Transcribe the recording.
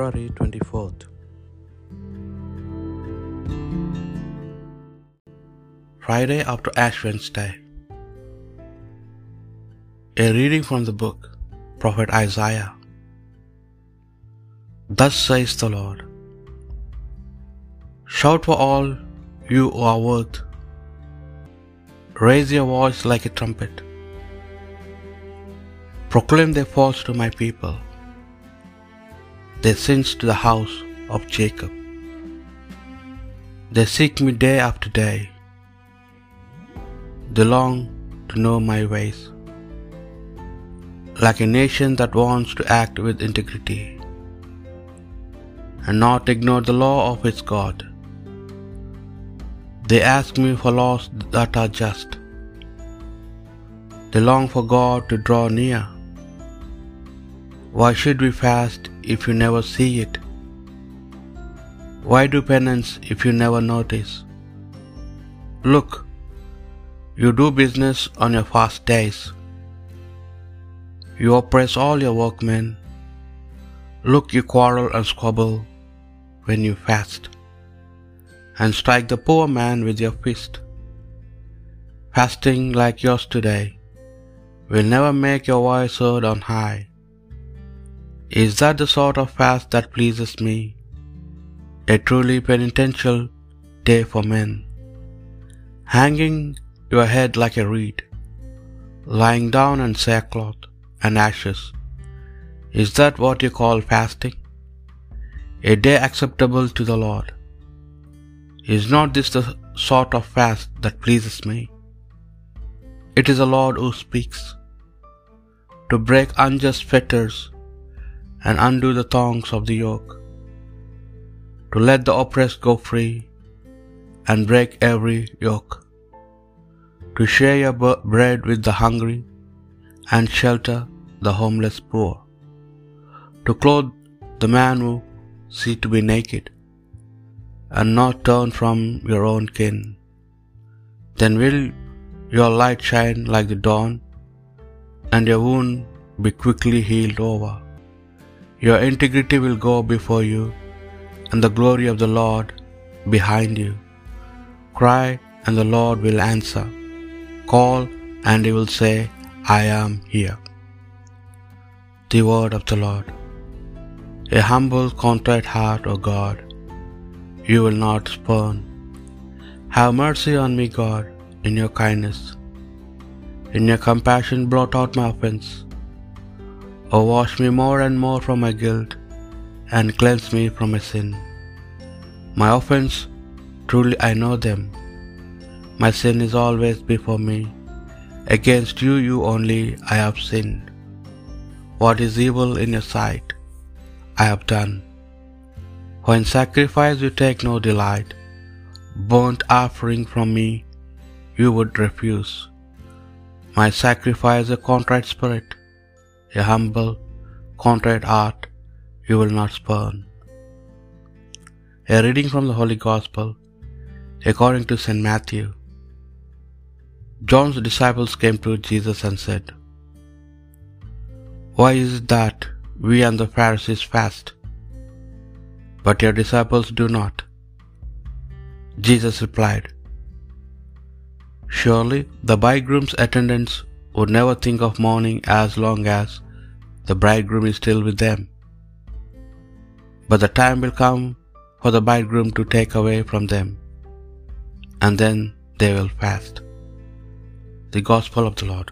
February 24th. Friday after Ash Wednesday. A reading from the book, Prophet Isaiah. Thus says the Lord Shout for all you who are worth, raise your voice like a trumpet, proclaim their faults to my people their sins to the house of Jacob. They seek me day after day. They long to know my ways. Like a nation that wants to act with integrity and not ignore the law of its God. They ask me for laws that are just. They long for God to draw near. Why should we fast if you never see it? Why do penance if you never notice? Look, you do business on your fast days. You oppress all your workmen. Look, you quarrel and squabble when you fast, and strike the poor man with your fist. Fasting like yours today will never make your voice heard on high. Is that the sort of fast that pleases me? A truly penitential day for men. Hanging your head like a reed, lying down in sackcloth and ashes. Is that what you call fasting? A day acceptable to the Lord. Is not this the sort of fast that pleases me? It is the Lord who speaks. To break unjust fetters and undo the thongs of the yoke, to let the oppressed go free and break every yoke, to share your bread with the hungry and shelter the homeless poor, to clothe the man who see to be naked and not turn from your own kin. Then will your light shine like the dawn, and your wound be quickly healed over. Your integrity will go before you, and the glory of the Lord behind you. Cry, and the Lord will answer. Call, and he will say, I am here. The word of the Lord. A humble, contrite heart, O God, you will not spurn. Have mercy on me, God, in your kindness. In your compassion, blot out my offense. O wash me more and more from my guilt, and cleanse me from my sin. My offense, truly I know them. My sin is always before me. Against you, you only, I have sinned. What is evil in your sight, I have done. For in sacrifice you take no delight. Burnt offering from me you would refuse. My sacrifice a contrite spirit, a humble, contrite heart you will not spurn. A reading from the Holy Gospel according to St. Matthew. John's disciples came to Jesus and said, Why is it that we and the Pharisees fast, but your disciples do not? Jesus replied, Surely the bridegroom's attendants would never think of mourning as long as the bridegroom is still with them. But the time will come for the bridegroom to take away from them, and then they will fast. The Gospel of the Lord.